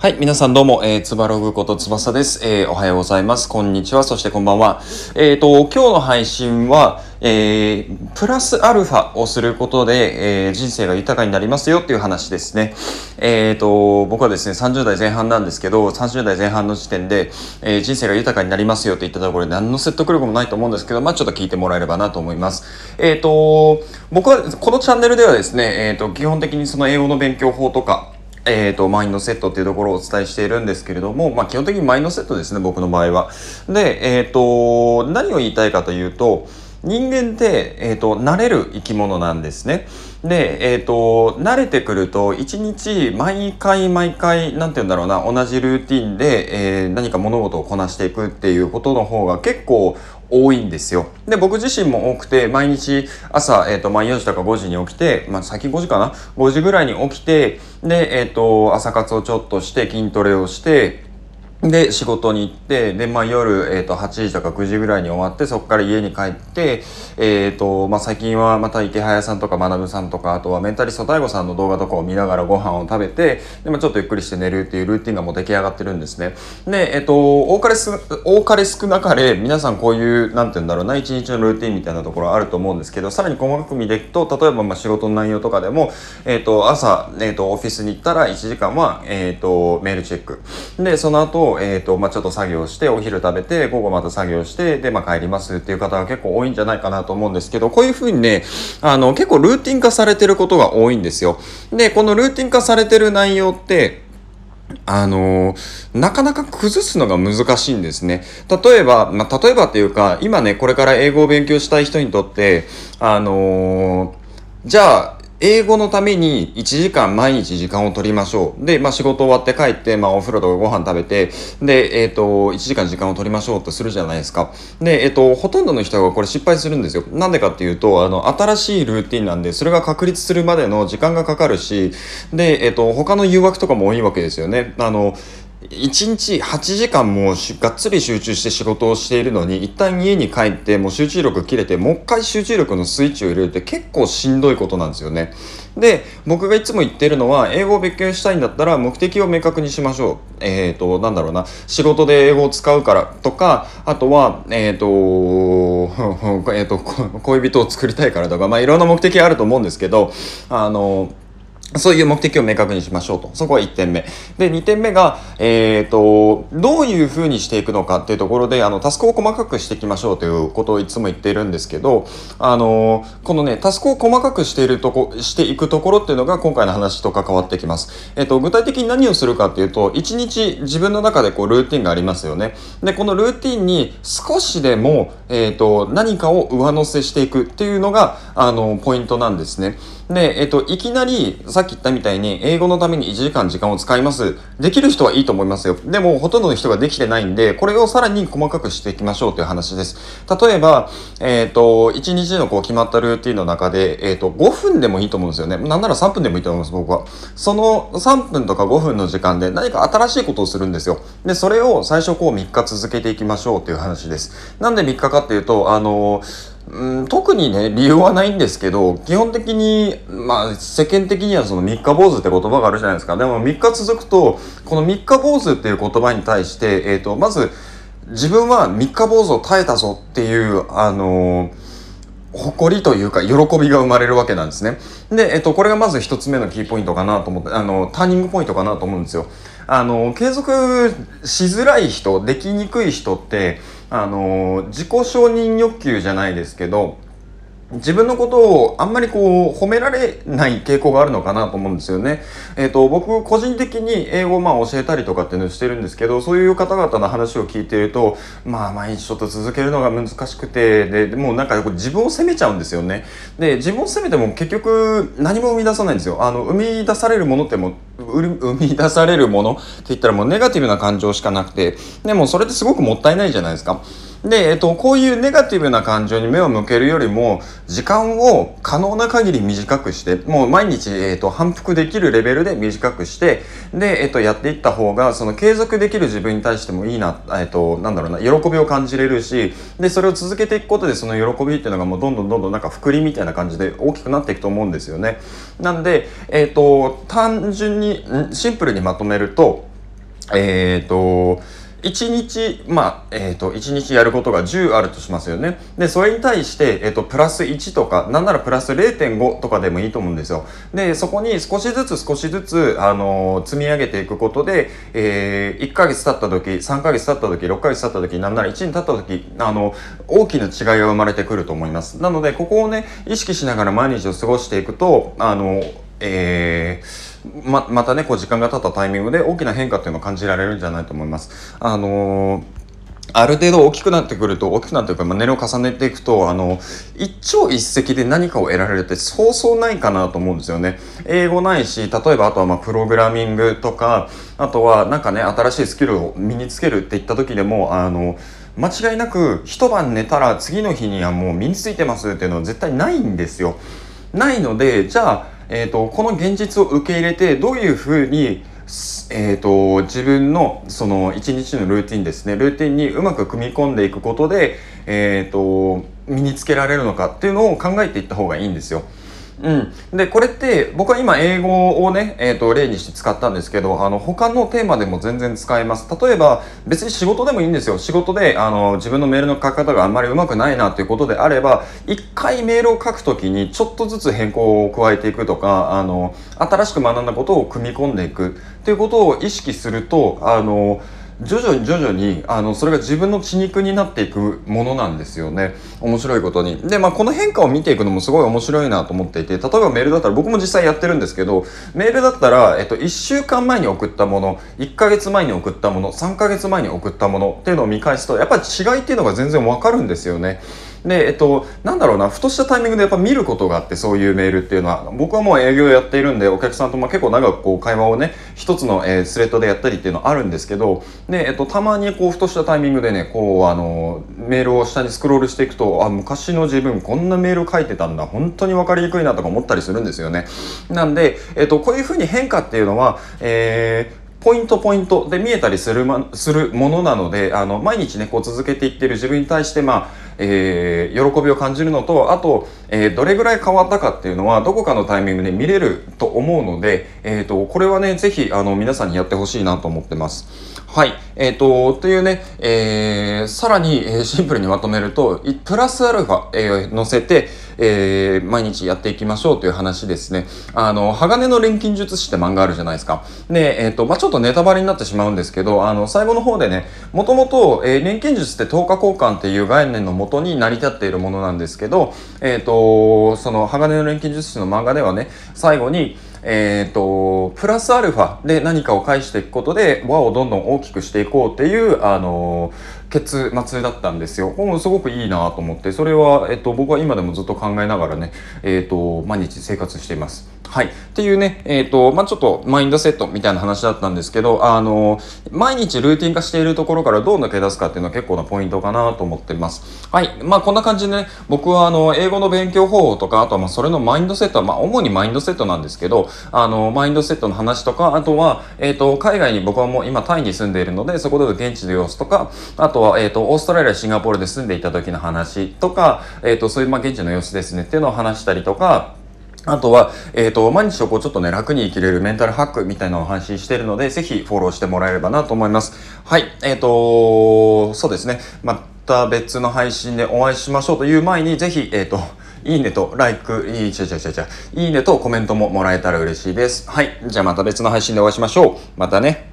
はい、皆さんどうも、えー、つばログことつばさです。えー、おはようございます。こんにちは。そしてこんばんは。えっ、ー、と、今日の配信は、えー、プラスアルファをすることで、えー、人生が豊かになりますよっていう話ですね。えっ、ー、と、僕はですね、30代前半なんですけど、30代前半の時点で、えー、人生が豊かになりますよって言ったところで何の説得力もないと思うんですけど、まあちょっと聞いてもらえればなと思います。えっ、と、僕はこのチャンネルではですね、えっ、と、基本的にその英語の勉強法とか、えっ、ー、と、マインドセットっていうところをお伝えしているんですけれども、まあ、基本的にマインドセットですね、僕の場合は。で、えっ、ー、と、何を言いたいかというと、人間って、えっ、ー、と、慣れる生き物なんですね。で、えっ、ー、と、慣れてくると、一日、毎回毎回、なんて言うんだろうな、同じルーティンで、えー、何か物事をこなしていくっていうことの方が結構多いんですよ。で、僕自身も多くて、毎日朝、えっ、ー、と、まあ、4時とか5時に起きて、まあ、先5時かな ?5 時ぐらいに起きて、で、えっ、ー、と、朝活をちょっとして筋トレをして、で、仕事に行って、で、まあ夜、えっ、ー、と、8時とか9時ぐらいに終わって、そこから家に帰って、えっ、ー、と、まあ最近はまた池早さんとか学さんとか、あとはメンタリスト大悟さんの動画とかを見ながらご飯を食べて、で、まあちょっとゆっくりして寝るっていうルーティンがもう出来上がってるんですね。で、えっ、ー、と、多かれす、多かれ少なかれ、皆さんこういう、なんて言うんだろうな、一日のルーティンみたいなところあると思うんですけど、さらに細かく見ていくと、例えばまあ仕事の内容とかでも、えっ、と、朝、えっ、と、オフィスに行ったら1時間は、えっ、と、メールチェック。で、その後、えっ、と、まあちょっと作業してお昼食べて午後また作業してで、まあ、帰りますっていう方が結構多いんじゃないかなと思うんですけどこういうふうにねあの結構ルーティン化されてることが多いんですよ。でこのルーティン化されてる内容ってあのなかなか崩すのが難しいんですね。例えば、まあ、例えばっていうか、今ね、これから英語を勉強したい人にとって、あのじゃあ、英語のために1時間毎日時間を取りましょう。で、まあ仕事終わって帰って、まあお風呂とかご飯食べて、で、えっ、ー、と、1時間時間を取りましょうとするじゃないですか。で、えっ、ー、と、ほとんどの人がこれ失敗するんですよ。なんでかっていうと、あの、新しいルーティンなんで、それが確立するまでの時間がかかるし、で、えっ、ー、と、他の誘惑とかも多いわけですよね。あの、1日8時間もがっつり集中して仕事をしているのに一旦家に帰ってもう集中力切れてもう一回集中力のスイッチを入れるって結構しんどいことなんですよね。で僕がいつも言ってるのは英語を勉強したいんだったら目的を明確にしましょう。えっ、ー、となんだろうな仕事で英語を使うからとかあとはえっ、ー、とえっ、と 恋人を作りたいからとかまあいろんな目的あると思うんですけどあのそういう目的を明確にしましょうと。そこは1点目。で、2点目が、えっ、ー、と、どういうふうにしていくのかっていうところで、あの、タスクを細かくしていきましょうということをいつも言っているんですけど、あの、このね、タスクを細かくしているとこ、していくところっていうのが今回の話と関わってきます。えっ、ー、と、具体的に何をするかっていうと、1日自分の中でこう、ルーティンがありますよね。で、このルーティンに少しでも、えっ、ー、と、何かを上乗せしていくっていうのが、あの、ポイントなんですね。で、えっ、と、いきなり、さっき言ったみたいに、英語のために1時間時間を使います。できる人はいいと思いますよ。でも、ほとんどの人ができてないんで、これをさらに細かくしていきましょうという話です。例えば、えっ、と、1日のこう決まったルーティンの中で、えっ、と、5分でもいいと思うんですよね。なんなら3分でもいいと思います、僕は。その3分とか5分の時間で何か新しいことをするんですよ。で、それを最初こう3日続けていきましょうという話です。なんで3日かっていうと、あのうん、特にね、理由はないんですけど、基本的に、まあ、世間的にはその三日坊主って言葉があるじゃないですか。でも三日続くと、この三日坊主っていう言葉に対して、えっ、ー、と、まず、自分は三日坊主を耐えたぞっていう、あのー、誇りというか、喜びが生まれるわけなんですね。で、えっと、これがまず一つ目のキーポイントかなと思って、あの、ターニングポイントかなと思うんですよ。あの、継続しづらい人、できにくい人って、あの自己承認欲求じゃないですけど自分のことをあんまりこう褒められない傾向があるのかなと思うんですよね。えっ、ー、と、僕個人的に英語をまあ教えたりとかっていうのをしてるんですけど、そういう方々の話を聞いてると、まあ毎日ちょっと続けるのが難しくて、で、でもなんか自分を責めちゃうんですよね。で、自分を責めても結局何も生み出さないんですよ。あの、生み出されるものっても生み出されるものって言ったらもうネガティブな感情しかなくて、でもそれってすごくもったいないじゃないですか。で、えっと、こういうネガティブな感情に目を向けるよりも、時間を可能な限り短くして、もう毎日、えっと、反復できるレベルで短くして、で、えっと、やっていった方が、その継続できる自分に対してもいいな、えっと、なんだろうな、喜びを感じれるし、で、それを続けていくことで、その喜びっていうのがもうどんどんどんどんなんか膨りみたいな感じで大きくなっていくと思うんですよね。なんで、えっと、単純に、シンプルにまとめると、えっ、と、1日、まあ、えっ、ー、と、1日やることが10あるとしますよね。で、それに対して、えっ、ー、と、プラス1とか、なんならプラス0.5とかでもいいと思うんですよ。で、そこに少しずつ少しずつ、あのー、積み上げていくことで、えー、1ヶ月経った時、3ヶ月経った時、6ヶ月経った時、なんなら1年経った時、あの、大きな違いが生まれてくると思います。なので、ここをね、意識しながら毎日を過ごしていくと、あの、えー、ま、またね、こう時間が経ったタイミングで大きな変化っていうのを感じられるんじゃないと思います。あのーある程度大きくなってくると、大きくなってくるまあ、年齢を重ねていくと、あの、一朝一夕で何かを得られるってそうそうないかなと思うんですよね。英語ないし、例えばあとはまあ、プログラミングとか、あとはなんかね、新しいスキルを身につけるって言った時でも、あの、間違いなく一晩寝たら次の日にはもう身についてますっていうのは絶対ないんですよ。ないので、じゃあ、えーと、この現実を受け入れてどういうふうにえーと、自分のその一日のルーティンですねルーティンにうまく組み込んでいくことで、えーと身につけられるのかっていうのを考えていった方がいいんですよ。うん。で、これって僕は今英語をね、えっ、ー、と、例にして使ったんですけど、あの、他のテーマでも全然使えます。例えば、別に仕事でもいいんですよ。仕事で、あの、自分のメールの書き方があんまりうまくないなということであれば、一回メールを書くときにちょっとずつ変更を加えていくとか、あの、新しく学んだことを組み込んでいくっていうことを意識すると、あの、徐々に徐々にあのそれが自分の血肉になっていくものなんですよね。面白いことに。でまあこの変化を見ていくのもすごい面白いなと思っていて例えばメールだったら僕も実際やってるんですけどメールだったら、えっと、1週間前に送ったもの1ヶ月前に送ったもの3ヶ月前に送ったものっていうのを見返すとやっぱり違いっていうのが全然わかるんですよね。で、えっと、なんだろうな、ふとしたタイミングでやっぱ見ることがあって、そういうメールっていうのは、僕はもう営業やっているんで、お客さんとも結構長くこう会話をね、一つの、えー、スレッドでやったりっていうのはあるんですけど、で、えっと、たまにこう、ふとしたタイミングでね、こう、あの、メールを下にスクロールしていくと、あ、昔の自分こんなメール書いてたんだ、本当にわかりにくいなとか思ったりするんですよね。なんで、えっと、こういうふうに変化っていうのは、えー、ポイントポイントで見えたりする,、ま、するものなので、あの、毎日ね、こう続けていってる自分に対して、まあ、えー、喜びを感じるのと、あと、えー、どれぐらい変わったかっていうのは、どこかのタイミングで見れると思うので、え、ー、と、これはね、是非、皆さんにやってほしいなと思ってます。はい。えっ、ー、と、というね、えー、さらに、えー、シンプルにまとめると、プラスアルファ、えー、乗せて、えー、毎日やっていきましょうという話ですね。あの、鋼の錬金術師って漫画あるじゃないですか。で、えっ、ー、と、まあ、ちょっとネタバレになってしまうんですけど、あの、最後の方でね、もともと、えー、錬金術って10日交換っていう概念のもとに成り立っているものなんですけど、えっ、ー、と、その鋼の錬金術師の漫画ではね、最後に、えっ、ー、と、プラスアルファで何かを返していくことで輪をどんどん大きくしていこうっていう、あの結末だったんですよ。もうすごくいいなと思って、それは、えっ、と、僕は今でもずっと考えながらね、えっ、と、毎日生活しています。はい。っていうね、えっ、ー、と、まあ、ちょっとマインドセットみたいな話だったんですけど、あの、毎日ルーティン化しているところからどう抜け出すかっていうのは結構なポイントかなと思ってます。はい。まあ、こんな感じでね、僕はあの、英語の勉強方法とか、あとはま、それのマインドセットは、まあ、主にマインドセットなんですけど、あの、マインドセットの話とか、あとは、えっ、ー、と、海外に僕はもう今タイに住んでいるので、そこでの現地の様子とか、あとは、えっ、ー、と、オーストラリア、シンガポールで住んでいた時の話とか、えっ、と、そういう、ま、現地の様子ですねっていうのを話したりとか、あとは、えっ、ー、と、毎日をこうちょっとね、楽に生きれるメンタルハックみたいなのを配信しているので、ぜひフォローしてもらえればなと思います。はい。えっ、ー、と、そうですね。また別の配信でお会いしましょうという前に、ぜひ、えっ、ー、と、いいねと、ライク、いい、ちゃちゃちゃちゃ、いいねとコメントももらえたら嬉しいです。はい。じゃあまた別の配信でお会いしましょう。またね。